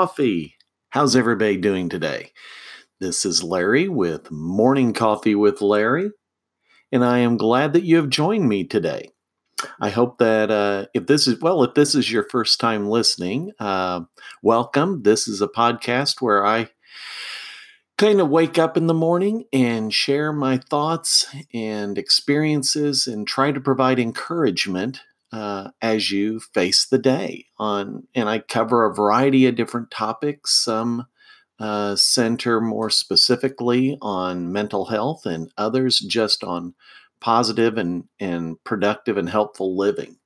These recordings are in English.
coffee. How's everybody doing today? This is Larry with Morning Coffee with Larry, and I am glad that you have joined me today. I hope that uh, if this is, well, if this is your first time listening, uh, welcome. This is a podcast where I kind of wake up in the morning and share my thoughts and experiences and try to provide encouragement uh, as you face the day on and i cover a variety of different topics. Some uh, center more specifically on mental health and others just on positive and, and productive and helpful living.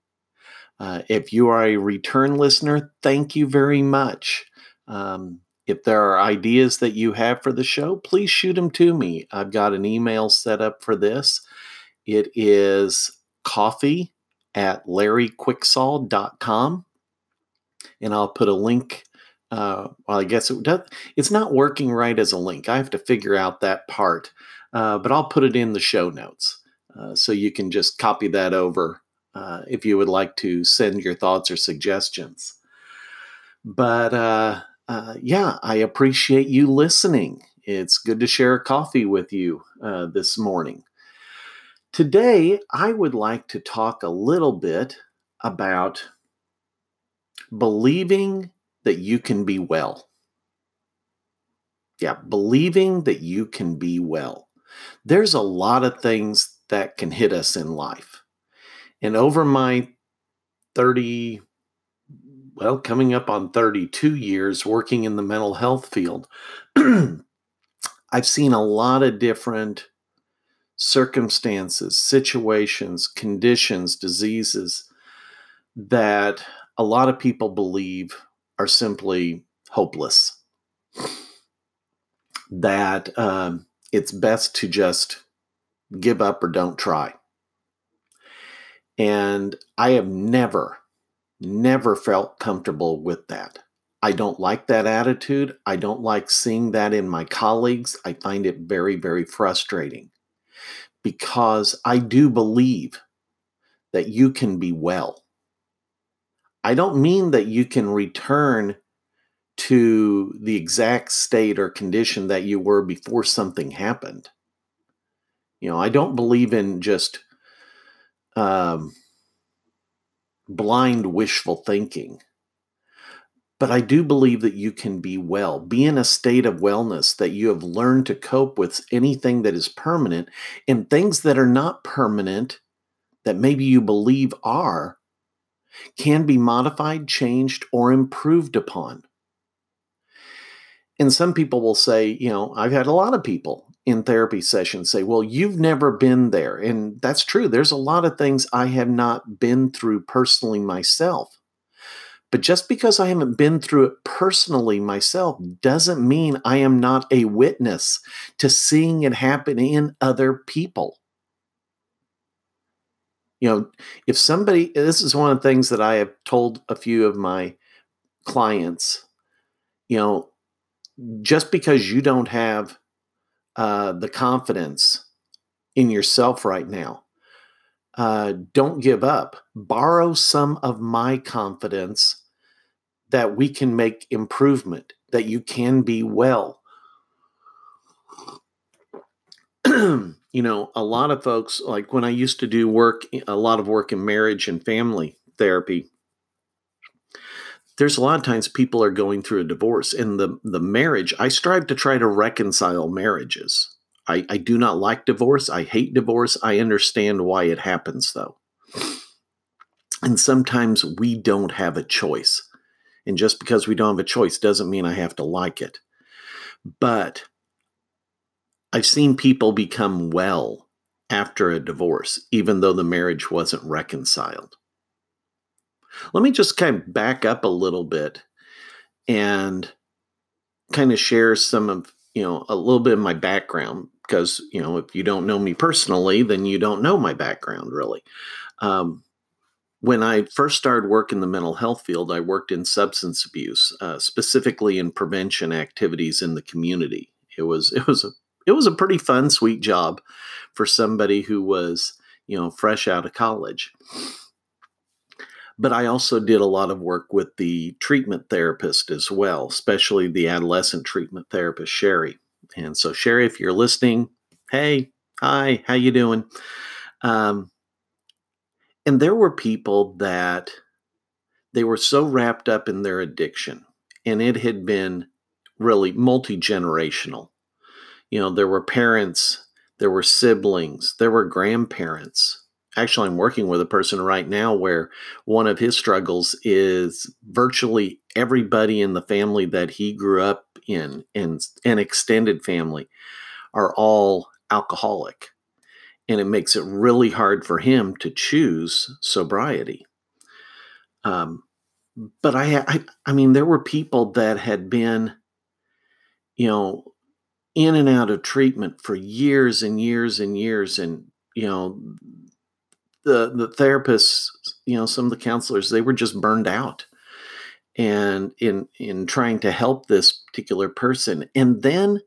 Uh, if you are a return listener thank you very much. Um, if there are ideas that you have for the show please shoot them to me. I've got an email set up for this. It is coffee at larryquicksaw.com. And I'll put a link. Uh, well, I guess it does, it's not working right as a link. I have to figure out that part, uh, but I'll put it in the show notes. Uh, so you can just copy that over uh, if you would like to send your thoughts or suggestions. But uh, uh, yeah, I appreciate you listening. It's good to share a coffee with you this morning. Today, I would like to talk a little bit about believing that you can be well. Yeah, believing that you can be well. There's a lot of things that can hit us in life. And over my 30, well, coming up on 32 years working in the mental health field, I've seen a lot of different circumstances, situations, conditions, diseases that a lot of people believe are simply hopeless. That um, it's best to just give up or don't try. And I have never, never felt comfortable with that. I don't like that attitude. I don't like seeing that in my colleagues. I find it very, very frustrating because I do believe that you can be well. I don't mean that you can return to the exact state or condition that you were before something happened. You know, I don't believe in just um, blind wishful thinking. But I do believe that you can be well, be in a state of wellness, that you have learned to cope with anything that is permanent and things that are not permanent, that maybe you believe are, can be modified, changed, or improved upon. And some people will say, you know, I've had a lot of people in therapy sessions say, well, you've never been there. And that's true. There's a lot of things I have not been through personally myself. But just because I haven't been through it personally myself doesn't mean I am not a witness to seeing it happen in other people. You know, if somebody, this is one of the things that I have told a few of my clients, you know, just because you don't have uh, the confidence in yourself right now, uh, don't give up. Borrow some of my confidence that we can make improvement, that you can be well. you know, a lot of folks, like when I used to do work, a lot of work in marriage and family therapy, there's a lot of times people are going through a divorce. In the, the marriage, I strive to try to reconcile marriages. I, I do not like divorce. I hate divorce. I understand why it happens, though. And sometimes we don't have a choice. And just because we don't have a choice doesn't mean I have to like it. But I've seen people become well after a divorce, even though the marriage wasn't reconciled. Let me just kind of back up a little bit and kind of share some of, you know, a little bit of my background because, you know, if you don't know me personally, then you don't know my background really. Um, when I first started work in the mental health field, I worked in substance abuse, uh, specifically in prevention activities in the community. It was it was a it was a pretty fun, sweet job for somebody who was you know fresh out of college. but I also did a lot of work with the treatment therapist as well, especially the adolescent treatment therapist Sherry. And so, Sherry, if you're listening, hey, hi, how you doing? Um, and there were people that they were so wrapped up in their addiction, and it had been really multi generational. You know, there were parents, there were siblings, there were grandparents. Actually, I'm working with a person right now where one of his struggles is virtually everybody in the family that he grew up in and an extended family are all alcoholic. And it makes it really hard for him to choose sobriety. Um, but I, I, I mean, there were people that had been, you know, in and out of treatment for years and years and years, and you know, the the therapists, you know, some of the counselors, they were just burned out, and in in trying to help this particular person, and then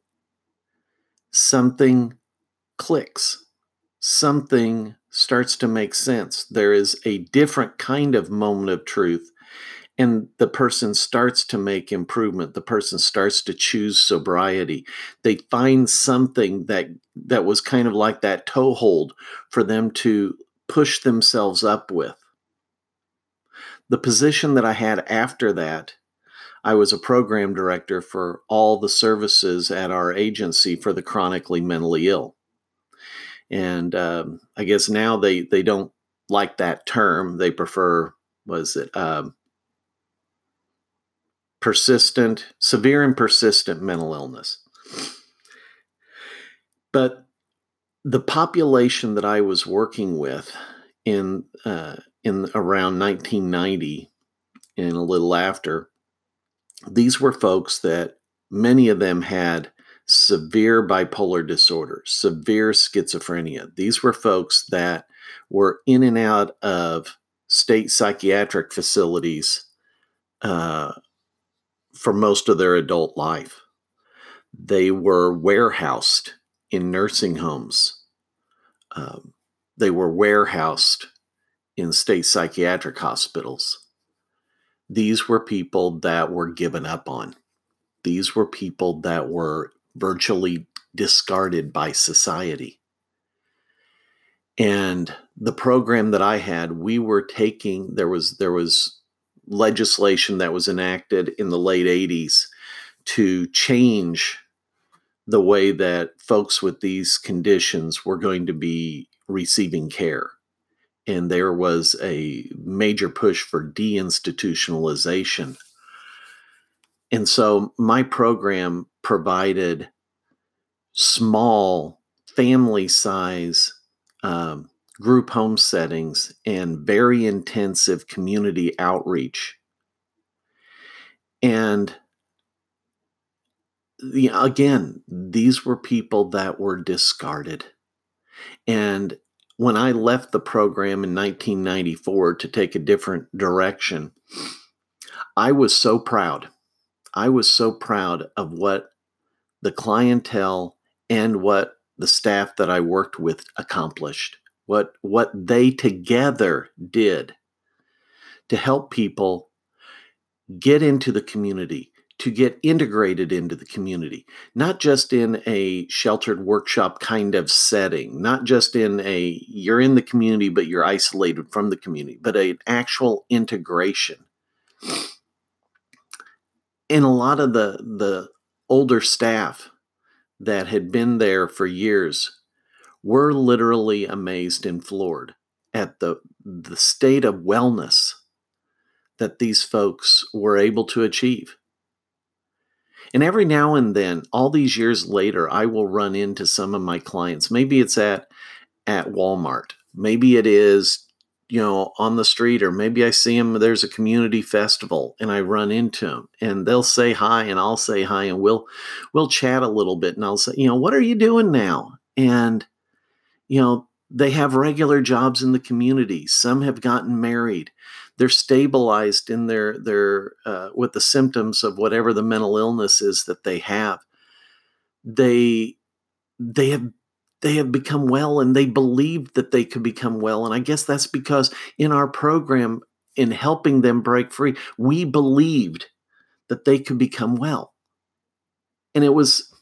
something clicks, something starts to make sense. There is a different kind of moment of truth and the person starts to make improvement. The person starts to choose sobriety. They find something that that was kind of like that toehold for them to push themselves up with. The position that i had after that i was a program director for all the services at our agency for the chronically mentally ill and um, i guess now they they don't like that term they prefer was it um, persistent, severe and persistent mental illness. But the population that I was working with in uh, in around 1990 and a little after, these were folks that many of them had severe bipolar disorder, severe schizophrenia. These were folks that were in and out of state psychiatric facilities uh, for most of their adult life. They were warehoused in nursing homes. Um, they were warehoused in state psychiatric hospitals. These were people that were given up on. These were people that were virtually discarded by society. And the program that I had, we were taking there was there was legislation that was enacted in the late 80s to change the way that folks with these conditions were going to be receiving care. And there was a major push for deinstitutionalization. And so my program provided small family size um, group home settings, and very intensive community outreach. And the, again, these were people that were discarded. And when I left the program in 1994 to take a different direction, I was so proud. I was so proud of what the clientele and what the staff that I worked with accomplished what what they together did to help people get into the community to get integrated into the community not just in a sheltered workshop kind of setting not just in a you're in the community but you're isolated from the community but an actual integration. And a lot of the the older staff that had been there for years we're literally amazed and floored at the the state of wellness that these folks were able to achieve. And every now and then, all these years later, I will run into some of my clients. Maybe it's at at Walmart. Maybe it is, you know, on the street, or maybe I see them. There's a community festival, and I run into them, and they'll say hi, and I'll say hi, and we'll we'll chat a little bit, and I'll say, you know, what are you doing now? And you know, they have regular jobs in the community. Some have gotten married. They're stabilized in their their uh, with the symptoms of whatever the mental illness is that they have. They they have they have become well and they believed that they could become well and i guess that's because in our program in helping them break free. We believed that they could become well. And it was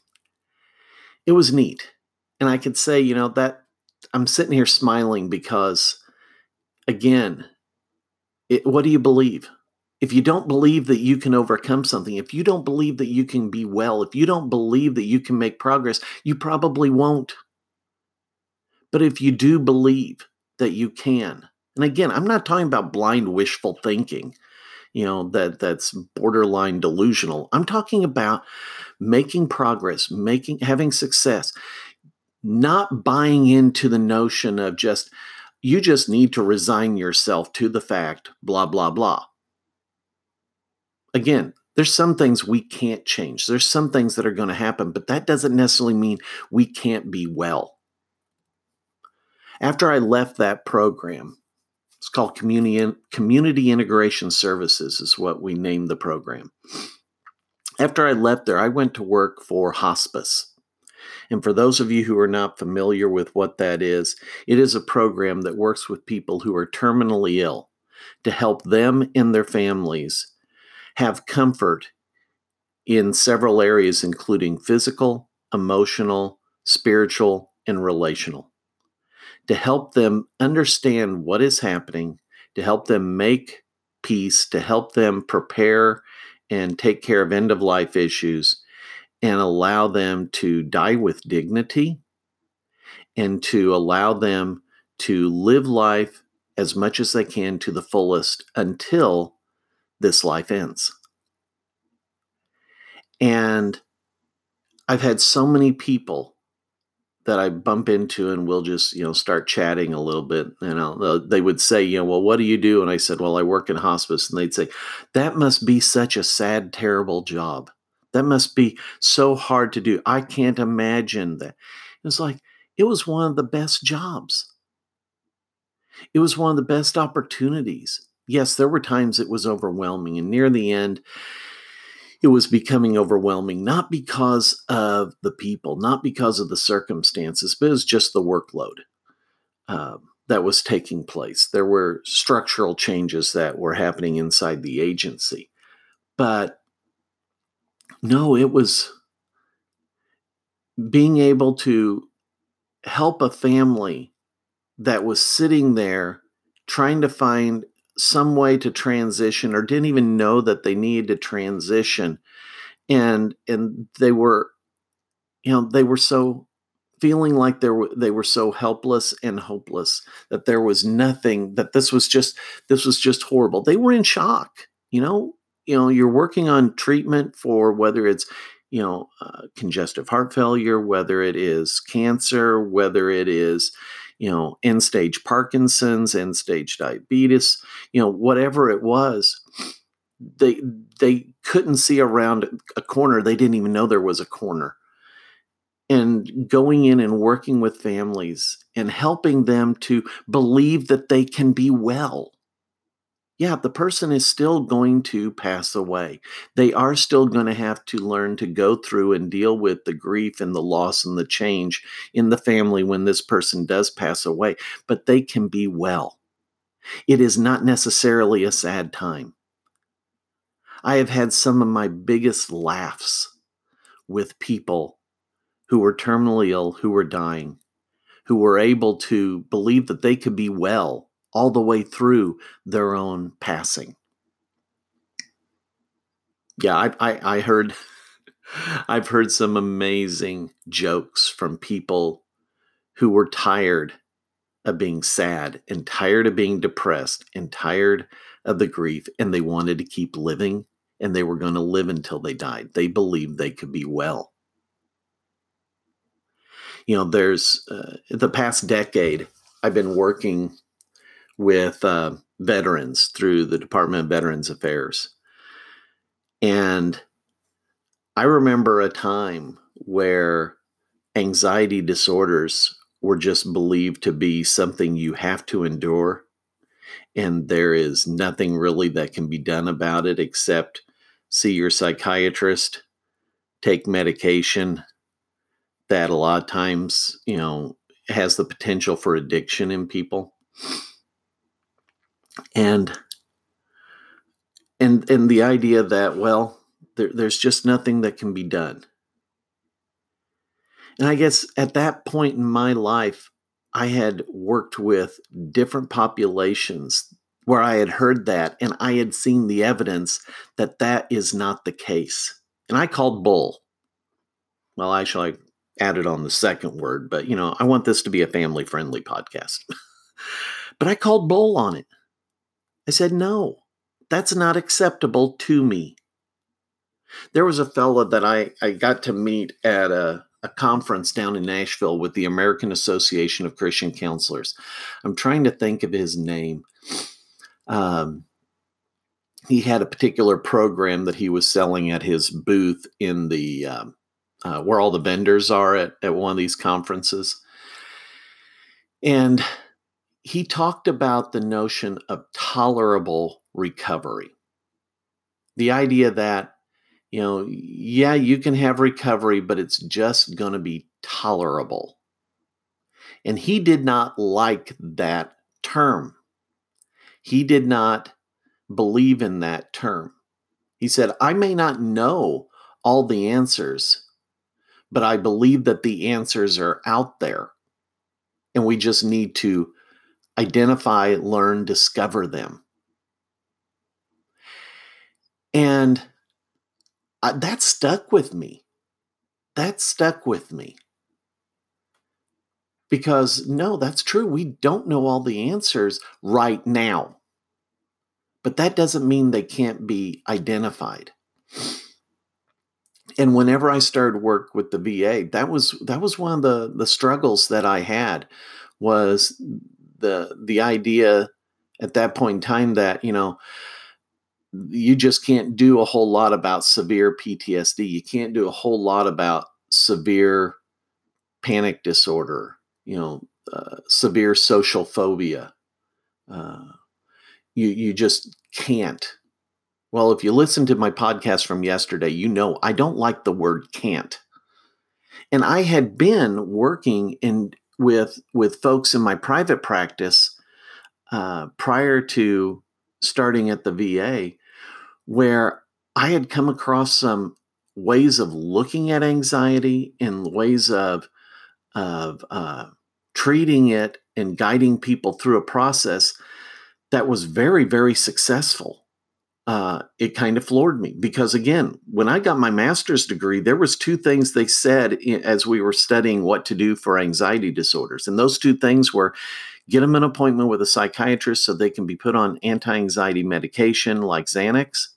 it was neat. And I could say, you know, that I'm sitting here smiling because again, it, what do you believe? If you don't believe that you can overcome something, if you don't believe that you can be well, if you don't believe that you can make progress, you probably won't. But if you do believe that you can, and again, I'm not talking about blind wishful thinking, you know, that that's borderline delusional. I'm talking about making progress, making having success, not buying into the notion of just you just need to resign yourself to the fact blah blah blah. Again, there's some things we can't change. There's some things that are going to happen, but that doesn't necessarily mean we can't be well. After I left that program, it's called Community, Community Integration Services, is what we named the program. After I left there, I went to work for hospice. And for those of you who are not familiar with what that is, it is a program that works with people who are terminally ill to help them and their families have comfort in several areas, including physical, emotional, spiritual, and relational to help them understand what is happening, to help them make peace, to help them prepare and take care of end of life issues, and allow them to die with dignity and to allow them to live life as much as they can to the fullest until this life ends. And I've had so many people that I bump into and we'll just, you know, start chatting a little bit. And I'll, uh, they would say, you know, well, what do you do? And I said, well, I work in hospice. And they'd say, that must be such a sad, terrible job. That must be so hard to do. I can't imagine that. It's like, it was one of the best jobs. It was one of the best opportunities. Yes, there were times it was overwhelming. And near the end, it was becoming overwhelming, not because of the people, not because of the circumstances, but it was just the workload uh, that was taking place. There were structural changes that were happening inside the agency. But no, it was being able to help a family that was sitting there trying to find some way to transition or didn't even know that they needed to transition. And and they were you know they were so feeling like they were they were so helpless and hopeless that there was nothing that this was just this was just horrible. They were in shock you know? You know you're working on treatment for whether it's you know uh, congestive heart failure whether it is cancer whether it is you know, end stage Parkinson's, end stage diabetes, you know, whatever it was, they they couldn't see around a corner. They didn't even know there was a corner. And going in and working with families and helping them to believe that they can be well yeah, the person is still going to pass away. They are still going to have to learn to go through and deal with the grief and the loss and the change in the family when this person does pass away, but they can be well. It is not necessarily a sad time. I have had some of my biggest laughs with people who were terminally ill, who were dying, who were able to believe that they could be well all the way through their own passing. Yeah, I, I, I heard, I've heard some amazing jokes from people who were tired of being sad and tired of being depressed and tired of the grief, and they wanted to keep living and they were going to live until they died. They believed they could be well. You know, there's uh, the past decade, I've been working with uh, veterans through the Department of Veterans Affairs. And I remember a time where anxiety disorders were just believed to be something you have to endure. And there is nothing really that can be done about it except see your psychiatrist, take medication that a lot of times, you know, has the potential for addiction in people. And and and the idea that well there, there's just nothing that can be done. And i guess at that point in my life i had worked with different populations where i had heard that and i had seen the evidence that that is not the case. And i called bull. Well i added on the second word but you know i want this to be a family friendly podcast. But i called bull on it i said no that's not acceptable to me. There was a fella that I, I got to meet at a, a conference down in Nashville with the American Association of Christian Counselors. I'm trying to think of his name. Um, he had a particular program that he was selling at his booth in the um, uh, where all the vendors are at, at one of these conferences. And he talked about the notion of tolerable recovery. The idea that, you know, yeah, you can have recovery, but it's just going to be tolerable. And he did not like that term. He did not believe in that term. He said, I may not know all the answers, but I believe that the answers are out there. And we just need to identify, learn, discover them. And uh, that stuck with me. That stuck with me. Because, no, that's true. We don't know all the answers right now. But that doesn't mean they can't be identified. And whenever I started work with the VA, that was that was one of the the struggles that I had was the the idea at that point in time that, you know, you just can't do a whole lot about severe PTSD. You can't do a whole lot about severe panic disorder, you know, uh, severe social phobia. Uh, you you just can't. Well, if you listen to my podcast from yesterday, you know I don't like the word can't. And I had been working in with with folks in my private practice uh, prior to starting at the VA where I had come across some ways of looking at anxiety and ways of of uh, treating it and guiding people through a process that was very very successful. Uh, it kind of floored me because again, when I got my master's degree, there was two things they said as we were studying what to do for anxiety disorders, and those two things were get them an appointment with a psychiatrist so they can be put on anti-anxiety medication like Xanax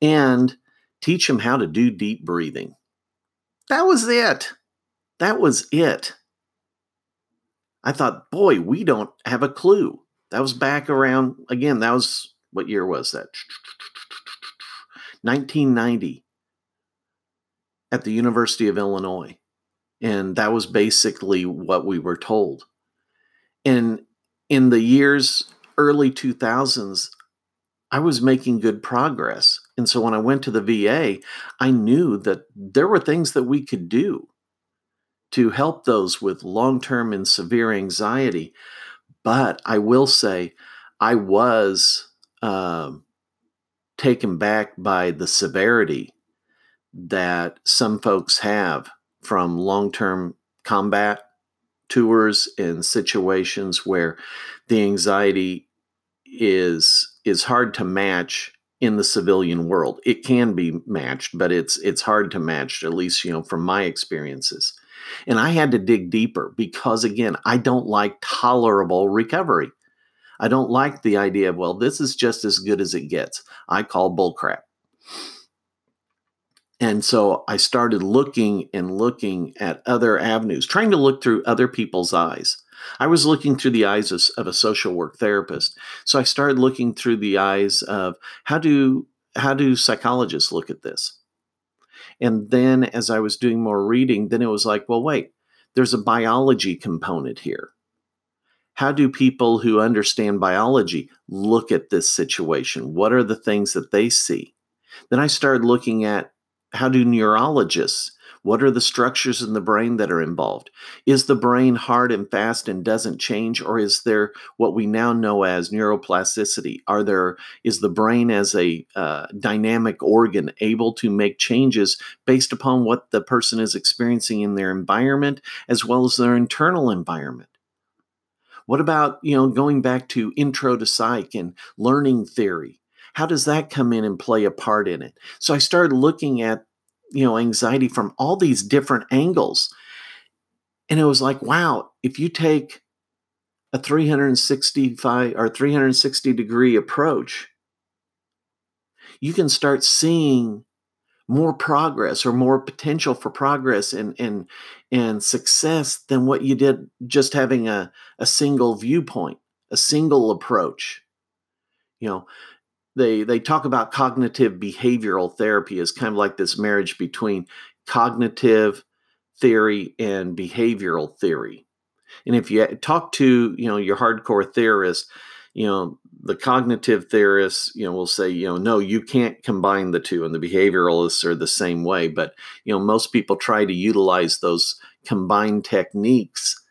and teach them how to do deep breathing. That was it. That was it. I thought, boy, we don't have a clue. That was back around, again, that was, what year was that? 1990 at the University of Illinois. And that was basically what we were told. And in the years early 2000s, I was making good progress. And so when I went to the VA, I knew that there were things that we could do to help those with long term and severe anxiety. But I will say, I was um, taken back by the severity that some folks have from long term combat tours and situations where the anxiety is is hard to match in the civilian world. It can be matched, but it's it's hard to match at least, you know, from my experiences. And I had to dig deeper because again, I don't like tolerable recovery. I don't like the idea of, well, this is just as good as it gets. I call bullcrap. And so I started looking and looking at other avenues, trying to look through other people's eyes. I was looking through the eyes of, of a social work therapist. So I started looking through the eyes of how do how do psychologists look at this? And then as I was doing more reading, then it was like, well, wait, there's a biology component here. How do people who understand biology look at this situation? What are the things that they see? Then I started looking at how do neurologists What are the structures in the brain that are involved? Is the brain hard and fast and doesn't change, or is there what we now know as neuroplasticity? Are there is the brain as a uh, dynamic organ able to make changes based upon what the person is experiencing in their environment as well as their internal environment? What about you know going back to intro to psych and learning theory? How does that come in and play a part in it? So I started looking at you know anxiety from all these different angles and it was like wow if you take a 365 or 360 degree approach you can start seeing more progress or more potential for progress and and and success than what you did just having a, a single viewpoint a single approach you know they they talk about cognitive behavioral therapy as kind of like this marriage between cognitive theory and behavioral theory. And if you talk to, you know, your hardcore theorist, you know, the cognitive theorists, you know, will say, you know, no, you can't combine the two, and the behavioralists are the same way. But you know, most people try to utilize those combined techniques,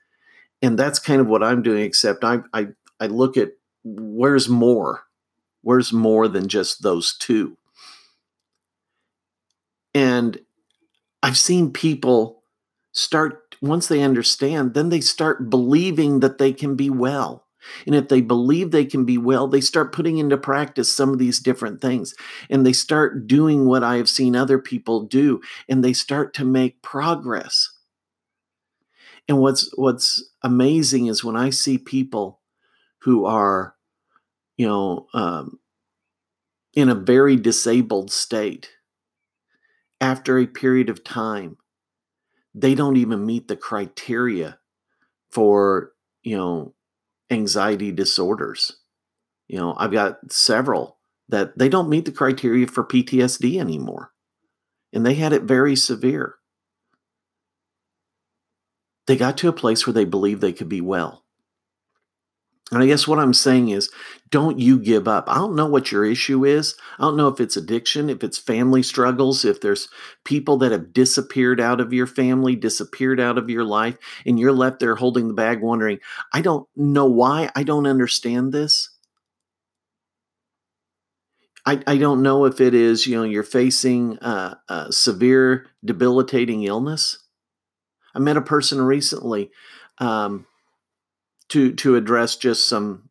and that's kind of what I'm doing. Except I I I look at where's more Where's more than just those two? And I've seen people start, once they understand, then they start believing that they can be well. And if they believe they can be well, they start putting into practice some of these different things. And they start doing what I have seen other people do, and they start to make progress. And what's what's amazing is when I see people who are you know, um, in a very disabled state, after a period of time, they don't even meet the criteria for, you know, anxiety disorders. You know, I've got several that they don't meet the criteria for PTSD anymore. And they had it very severe. They got to a place where they believed they could be well. And I guess what I'm saying is, don't you give up. I don't know what your issue is. I don't know if it's addiction, if it's family struggles, if there's people that have disappeared out of your family, disappeared out of your life, and you're left there holding the bag wondering, I don't know why. I don't understand this. I, I don't know if it is, you know, you're facing a, a severe debilitating illness. I met a person recently. Um, to to address just some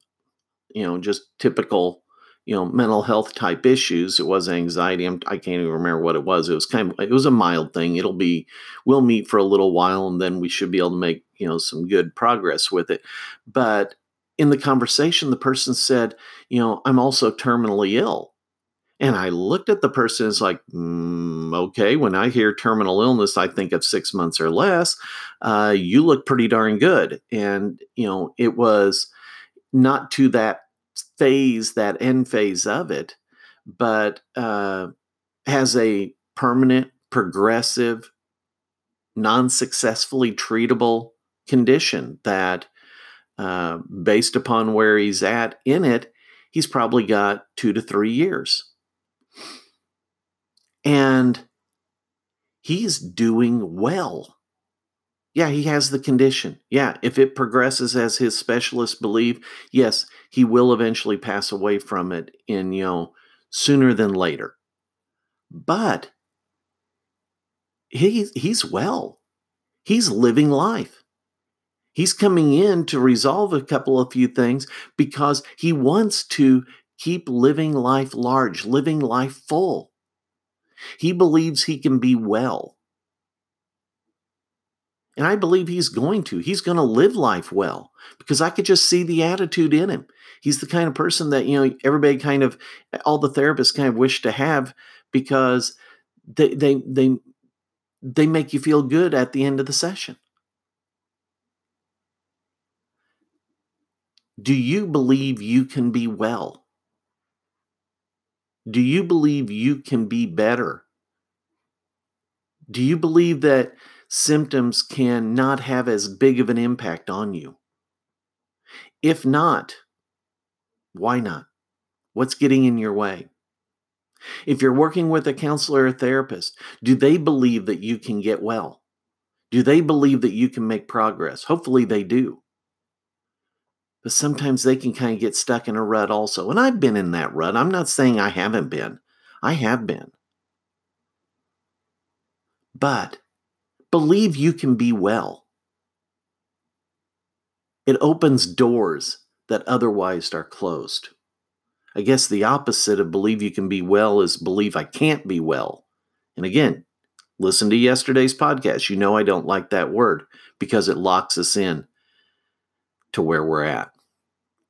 you know just typical you know mental health type issues. It was anxiety. I'm, i can't even remember what it was. It was kind of it was a mild thing. It'll be we'll meet for a little while and then we should be able to make you know some good progress with it. But in the conversation the person said you know i'm also terminally ill and I looked at the person it's like, mm, okay, when I hear terminal illness, I think of six months or less. Uh, you look pretty darn good. And, you know, it was not to that phase, that end phase of it, but uh, has a permanent, progressive, non successfully treatable condition that, uh, based upon where he's at in it, he's probably got two to three years and he's doing well. Yeah, he has the condition. Yeah, if it progresses as his specialists believe, yes, he will eventually pass away from it in, you know, sooner than later. But he, he's well. He's living life. He's coming in to resolve a couple of few things because he wants to keep living life large, living life full. He believes he can be well. And I believe he's going to. He's going to live life well because I could just see the attitude in him. He's the kind of person that, you know, everybody kind of, all the therapists kind of wish to have because they, they, they, they make you feel good at the end of the session. Do you believe you can be well? Do you believe you can be better? Do you believe that symptoms can not have as big of an impact on you? If not, why not? What's getting in your way? If you're working with a counselor or therapist, do they believe that you can get well? Do they believe that you can make progress? Hopefully they do. But sometimes they can kind of get stuck in a rut also. And I've been in that rut. I'm not saying I haven't been, I have been. But believe you can be well. It opens doors that otherwise are closed. I guess the opposite of believe you can be well is believe I can't be well. And again, listen to yesterday's podcast. You know I don't like that word because it locks us in to where we're at.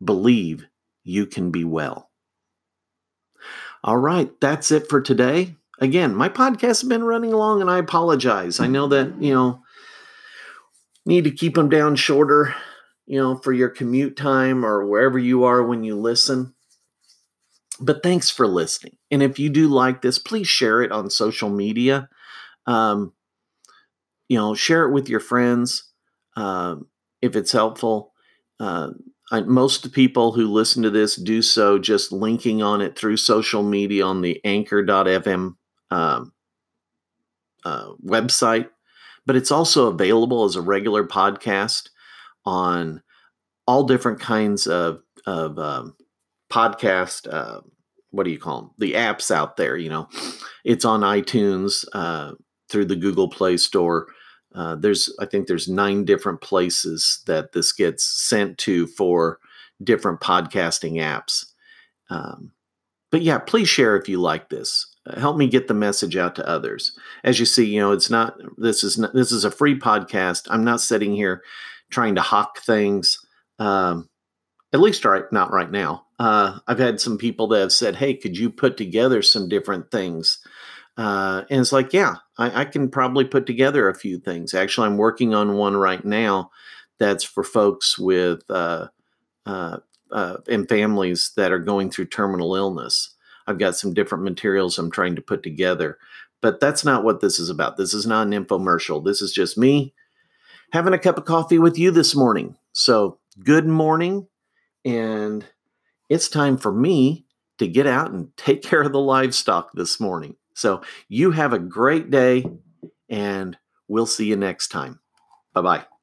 Believe you can be well. All right, that's it for today. Again, my podcast has been running long and I apologize. I know that, you know, need to keep them down shorter, you know, for your commute time or wherever you are when you listen. But thanks for listening. And if you do like this, please share it on social media. Um, you know, share it with your friends uh, if it's helpful. Uh, most people who listen to this do so just linking on it through social media on the anchor.fm um, uh, website, but it's also available as a regular podcast on all different kinds of, of um, podcast. Uh, what do you call them? The apps out there. You know, it's on iTunes uh, through the Google Play Store. Uh, there's, I think, there's nine different places that this gets sent to for different podcasting apps. Um, but yeah, please share if you like this. Uh, help me get the message out to others. As you see, you know, it's not. This is not, this is a free podcast. I'm not sitting here trying to hawk things. Um, at least right not right now. Uh, I've had some people that have said, "Hey, could you put together some different things?" Uh, and it's like, yeah, I, I, can probably put together a few things. Actually, I'm working on one right now that's for folks with uh, uh, uh, and families that are going through terminal illness. I've got some different materials I'm trying to put together, but that's not what this is about. This is not an infomercial. This is just me having a cup of coffee with you this morning. So, good morning, and it's time for me to get out and take care of the livestock this morning. So you have a great day, and we'll see you next time. Bye bye.